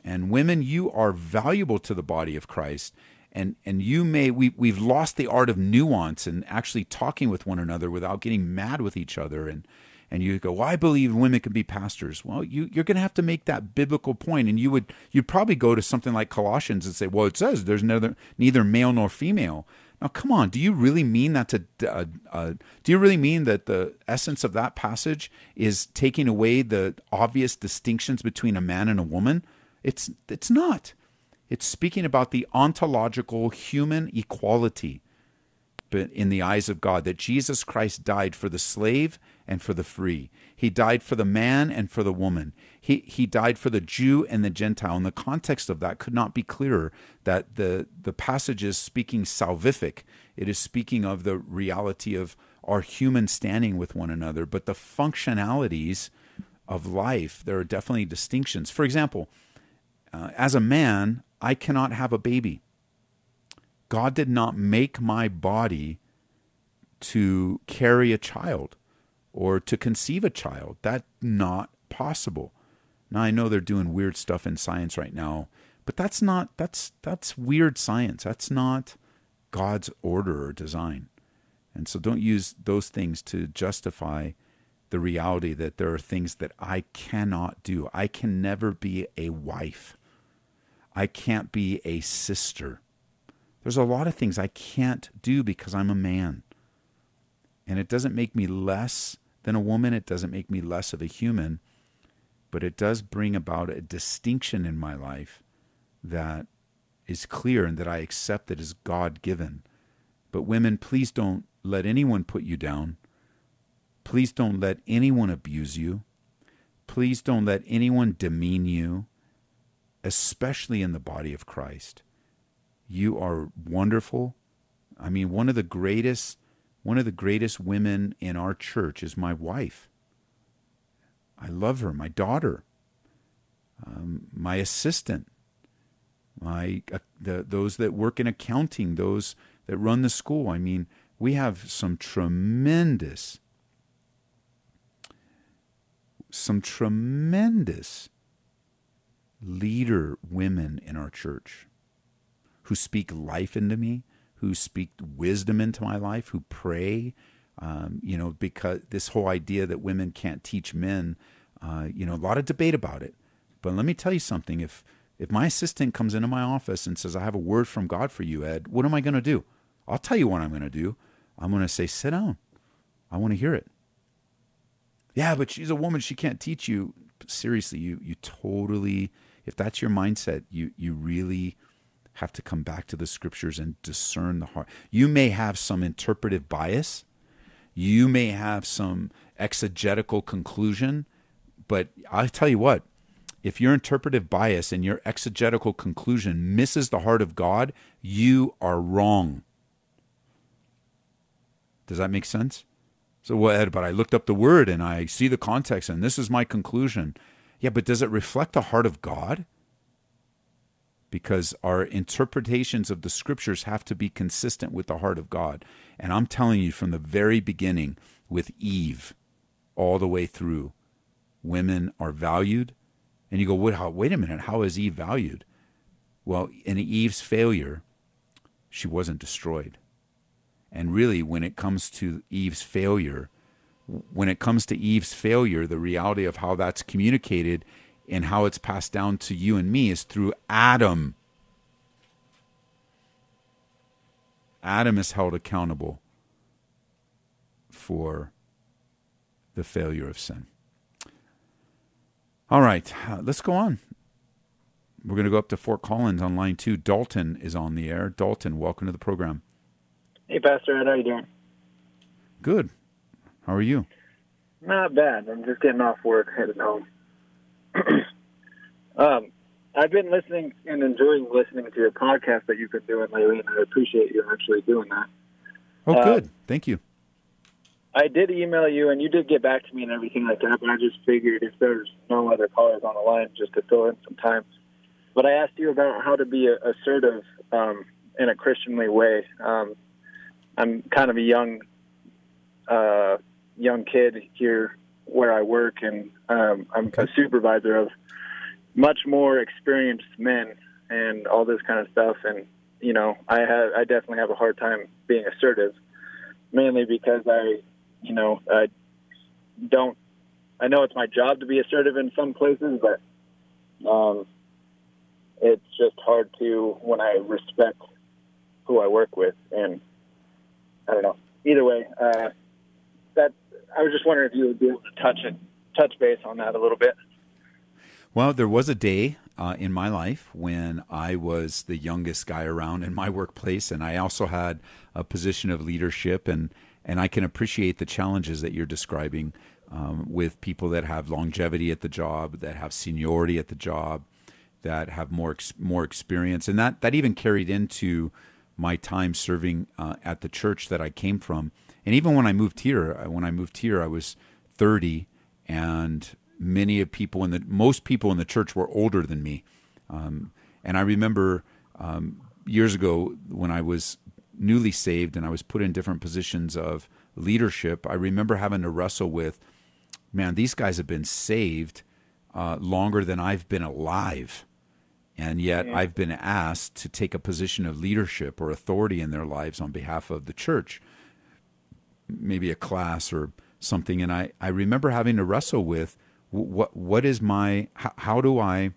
And women, you are valuable to the body of Christ. And, and you may we, we've lost the art of nuance and actually talking with one another without getting mad with each other and and you go, well, I believe women can be pastors. Well, you, you're going to have to make that biblical point. and you would you'd probably go to something like Colossians and say, well, it says there's neither neither male nor female. Now, come on, do you really mean that to? Uh, uh, do you really mean that the essence of that passage is taking away the obvious distinctions between a man and a woman? It's it's not. It's speaking about the ontological human equality but in the eyes of God that Jesus Christ died for the slave and for the free. He died for the man and for the woman. He, he died for the Jew and the Gentile. And the context of that could not be clearer that the, the passage is speaking salvific. It is speaking of the reality of our human standing with one another, but the functionalities of life, there are definitely distinctions. For example, uh, as a man, I cannot have a baby. God did not make my body to carry a child or to conceive a child. That's not possible. Now I know they're doing weird stuff in science right now, but that's not that's that's weird science. That's not God's order or design. And so don't use those things to justify the reality that there are things that I cannot do. I can never be a wife. I can't be a sister. There's a lot of things I can't do because I'm a man. And it doesn't make me less than a woman, it doesn't make me less of a human, but it does bring about a distinction in my life that is clear and that I accept that is God given. But women, please don't let anyone put you down. Please don't let anyone abuse you. Please don't let anyone demean you, especially in the body of Christ. You are wonderful. I mean, one of the greatest one of the greatest women in our church is my wife. I love her, my daughter, um, my assistant, my uh, the, those that work in accounting, those that run the school. I mean, we have some tremendous some tremendous leader women in our church who speak life into me, who speak wisdom into my life, who pray. Um, you know, because this whole idea that women can't teach men, uh, you know, a lot of debate about it. But let me tell you something: if if my assistant comes into my office and says, "I have a word from God for you, Ed," what am I going to do? I'll tell you what I'm going to do. I'm going to say, "Sit down. I want to hear it." yeah, but she's a woman. She can't teach you. Seriously, you you totally. If that's your mindset, you you really have to come back to the scriptures and discern the heart. You may have some interpretive bias. You may have some exegetical conclusion, but I'll tell you what, if your interpretive bias and your exegetical conclusion misses the heart of God, you are wrong. Does that make sense? So what? But I looked up the word and I see the context, and this is my conclusion. Yeah, but does it reflect the heart of God? Because our interpretations of the scriptures have to be consistent with the heart of God. And I'm telling you from the very beginning, with Eve, all the way through, women are valued. And you go, wait, how, wait a minute, how is Eve valued? Well, in Eve's failure, she wasn't destroyed. And really, when it comes to Eve's failure, when it comes to Eve's failure, the reality of how that's communicated and how it's passed down to you and me is through Adam. Adam is held accountable for the failure of sin. All right, uh, let's go on. We're going to go up to Fort Collins on line two. Dalton is on the air. Dalton, welcome to the program. Hey, Pastor Ed, how you doing? Good. How are you? Not bad. I'm just getting off work, headed home. um, I've been listening and enjoying listening to your podcast that you've been doing lately, and I appreciate you actually doing that. Oh, uh, good. Thank you. I did email you, and you did get back to me and everything like that, but I just figured if there's no other callers on the line, just to fill in some time. But I asked you about how to be assertive um, in a Christianly way. Um, I'm kind of a young uh, young kid here where I work, and um, I'm a supervisor of much more experienced men and all this kind of stuff. And you know, I have I definitely have a hard time being assertive, mainly because I, you know, I don't. I know it's my job to be assertive in some places, but um, it's just hard to when I respect who I work with and I don't know. Either way, uh, that I was just wondering if you would be able to touch it, touch base on that a little bit. Well, there was a day uh, in my life when I was the youngest guy around in my workplace, and I also had a position of leadership, and and I can appreciate the challenges that you're describing um, with people that have longevity at the job, that have seniority at the job, that have more ex- more experience, and that that even carried into my time serving uh, at the church that I came from. And even when I moved here, when I moved here, I was 30, and many of people in the most people in the church were older than me. Um, and I remember um, years ago when I was newly saved and I was put in different positions of leadership. I remember having to wrestle with, man, these guys have been saved uh, longer than I've been alive. And yet I've been asked to take a position of leadership or authority in their lives on behalf of the church, maybe a class or something. And I, I remember having to wrestle with what, what is my, how, how do I,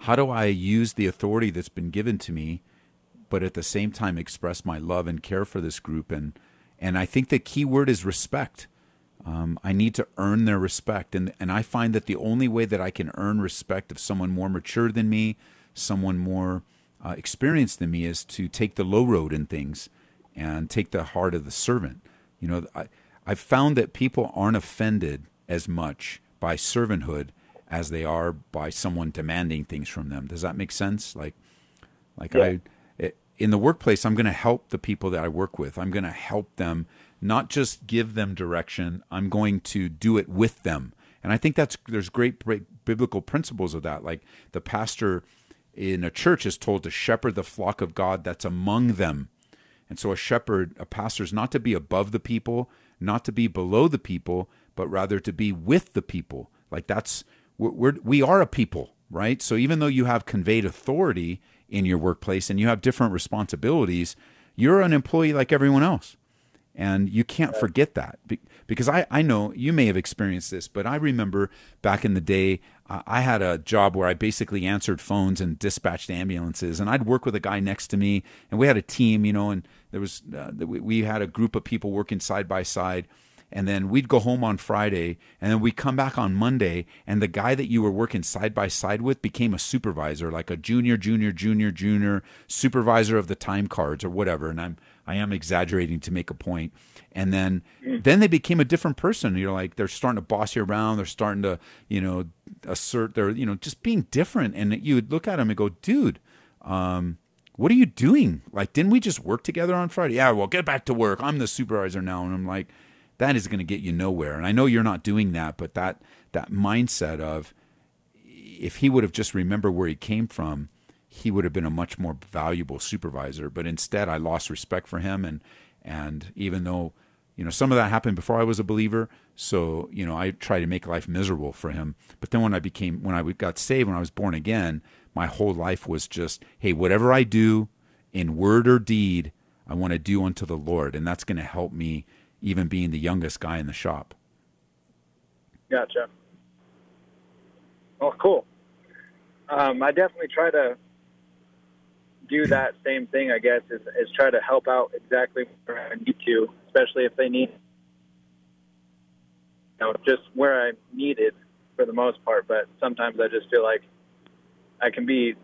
how do I use the authority that's been given to me, but at the same time express my love and care for this group? And, and I think the key word is respect. Um, I need to earn their respect. And, and I find that the only way that I can earn respect of someone more mature than me, someone more uh, experienced than me, is to take the low road in things and take the heart of the servant. You know, I, I've found that people aren't offended as much by servanthood as they are by someone demanding things from them. Does that make sense? Like, like Yeah. I, it, in the workplace, I'm going to help the people that I work with. I'm going to help them not just give them direction. I'm going to do it with them. And I think that's there's great, great biblical principles of that. Like the pastor in a church is told to shepherd the flock of God that's among them. And so a shepherd, a pastor is not to be above the people, not to be below the people, but rather to be with the people. Like that's we're, we're we are a people, right? So even though you have conveyed authority in your workplace and you have different responsibilities, you're an employee like everyone else. And you can't forget that because I, I know you may have experienced this, but I remember back in the day, uh, I had a job where I basically answered phones and dispatched ambulances, and I'd work with a guy next to me, and we had a team, you know, and there was uh, we, we had a group of people working side by side, and then we'd go home on Friday, and then we'd come back on Monday, and the guy that you were working side by side with became a supervisor, like a junior, junior, junior, junior supervisor of the time cards or whatever. And I'm I am exaggerating to make a point. And then then they became a different person. You're like they're starting to boss you around. They're starting to you know assert their you know just being different. And you would look at them and go, dude. Um, what are you doing? Like, didn't we just work together on Friday? Yeah, well, get back to work. I'm the supervisor now. And I'm like, that is going to get you nowhere. And I know you're not doing that, but that that mindset of if he would have just remembered where he came from, he would have been a much more valuable supervisor. But instead, I lost respect for him, and and even though you know some of that happened before I was a believer, so you know I tried to make life miserable for him. But then when I became when I got saved, when I was born again, my whole life was just hey, whatever I do in word or deed, I want to do unto the Lord, and that's going to help me even being the youngest guy in the shop. Gotcha. Well, cool. Um, I definitely try to do that same thing. I guess is, is try to help out exactly where I need to, especially if they need, you know, just where I'm needed for the most part. But sometimes I just feel like I can be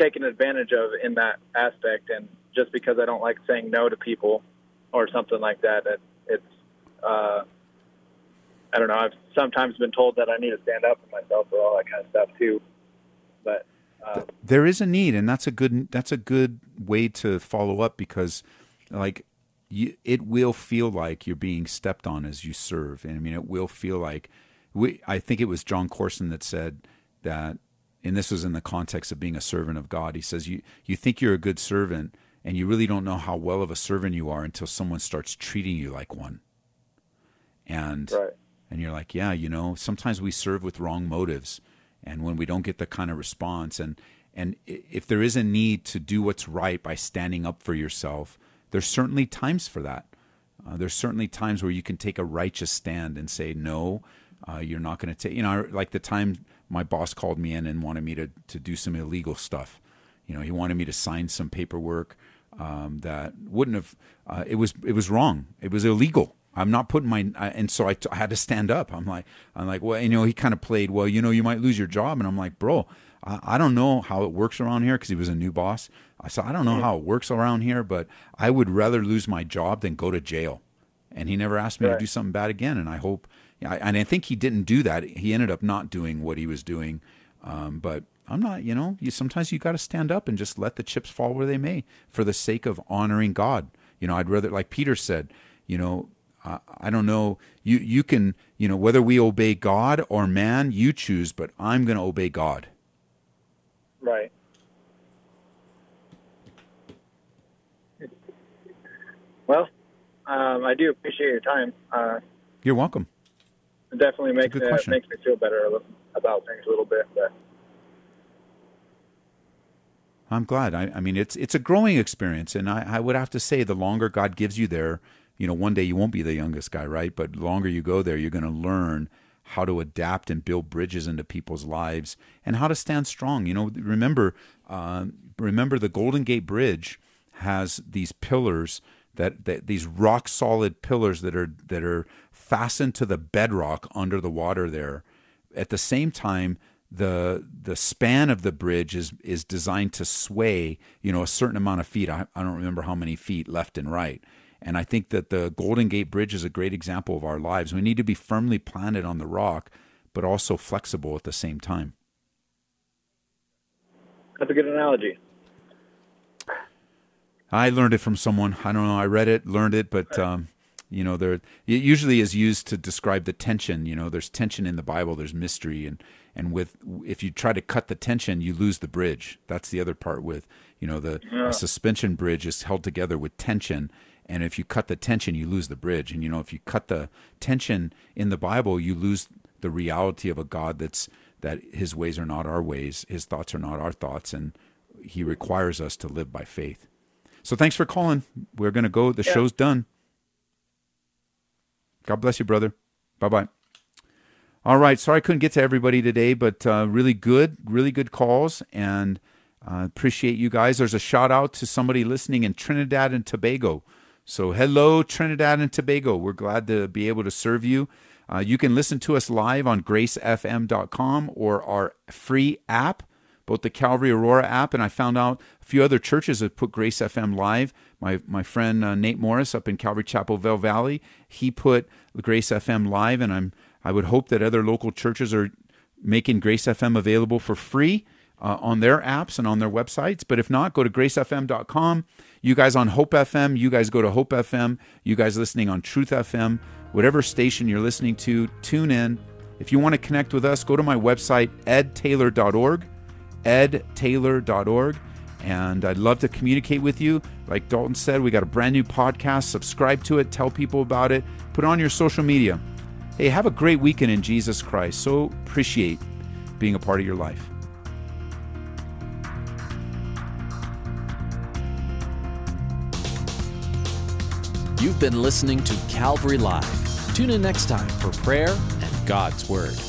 taken advantage of in that aspect, and just because I don't like saying no to people or something like that, it, it's uh, I don't know. I've sometimes been told that I need to stand up for myself or all that kind of stuff too. But um, there is a need and that's a good that's a good way to follow up because like you, it will feel like you're being stepped on as you serve and i mean it will feel like we i think it was Jon Courson that said that and this was in the context of being a servant of god he says you you think you're a good servant and you really don't know how well of a servant you are until someone starts treating you like one and right. and you're like yeah you know sometimes we serve with wrong motives and when we don't get the kind of response and and if there is a need to do what's right by standing up for yourself there's certainly times for that uh, there's certainly times where you can take a righteous stand and say no uh, you're not going to take you know like the time my boss called me in and wanted me to to do some illegal stuff you know he wanted me to sign some paperwork um, that wouldn't have uh, it was it was wrong it was illegal I'm not putting my I, and so I, t- I had to stand up. I'm like I'm like well you know he kind of played well you know you might lose your job and I'm like bro I, I don't know how it works around here because he was a new boss. I said I don't know how it works around here, but I would rather lose my job than go to jail. And he never asked me to do something bad again. And I hope and I think he didn't do that. He ended up not doing what he was doing. Um, but I'm not you know you sometimes you got to stand up and just let the chips fall where they may for the sake of honoring God. You know I'd rather like Peter said you know I I don't know. You you can you know whether we obey God or man, you choose. But I'm going to obey God. Right. Well, um, I do appreciate your time. Uh, You're welcome. It definitely makes me, question. makes me feel better about things a little bit. But I'm glad. I, I mean, it's it's a growing experience, and I, I would have to say, the longer God gives you there, you know, one day you won't be the youngest guy, right? But the longer you go there, you're going to learn how to adapt and build bridges into people's lives, and how to stand strong. You know, remember, uh, remember the Golden Gate Bridge has these pillars that, that these rock solid pillars that are that are fastened to the bedrock under the water there. At the same time, the the span of the bridge is is designed to sway, you know, a certain amount of feet. I, I don't remember how many feet left and right. And I think that the Golden Gate Bridge is a great example of our lives. We need to be firmly planted on the rock, but also flexible at the same time. that's a good analogy. I learned it from someone. I don't know. I read it, learned it, but um, you know, there it usually is used to describe the tension. You know, there's tension in the Bible. There's mystery, and and with if you try to cut the tension, you lose the bridge. That's the other part. With you know, the a suspension bridge is held together with tension, and if you cut the tension, you lose the bridge. And you know, if you cut the tension in the Bible, you lose the reality of a God that's that His ways are not our ways, His thoughts are not our thoughts, and He requires us to live by faith. So thanks for calling. We're going to go. The show's done. God bless you, brother. Bye bye. All right. Sorry I couldn't get to everybody today, but uh, really good, really good calls, and uh, appreciate you guys. There's a shout out to somebody listening in Trinidad and Tobago. So hello, Trinidad and Tobago. We're glad to be able to serve you. Uh, you can listen to us live on gracefm.com or our free app both the Calvary Aurora app, and I found out a few other churches have put Grace FM live. My my friend uh, Nate Morris up in Calvary Chapel, Bell Valley, he put Grace FM live, and I'm I would hope that other local churches are making Grace FM available for free uh, on their apps and on their websites. But if not, go to gracefm.com. You guys on Hope FM, you guys go to Hope FM. You guys listening on Truth FM, whatever station you're listening to, tune in. If you want to connect with us, go to my website, edtaylor.org edtaylor.org. And I'd love to communicate with you. Like Dalton said, we got a brand new podcast. Subscribe to it, tell people about it, put it on your social media. Hey, have a great weekend in Jesus Christ. So appreciate being a part of your life. You've been listening to Calvary Live. Tune in next time for prayer and God's Word.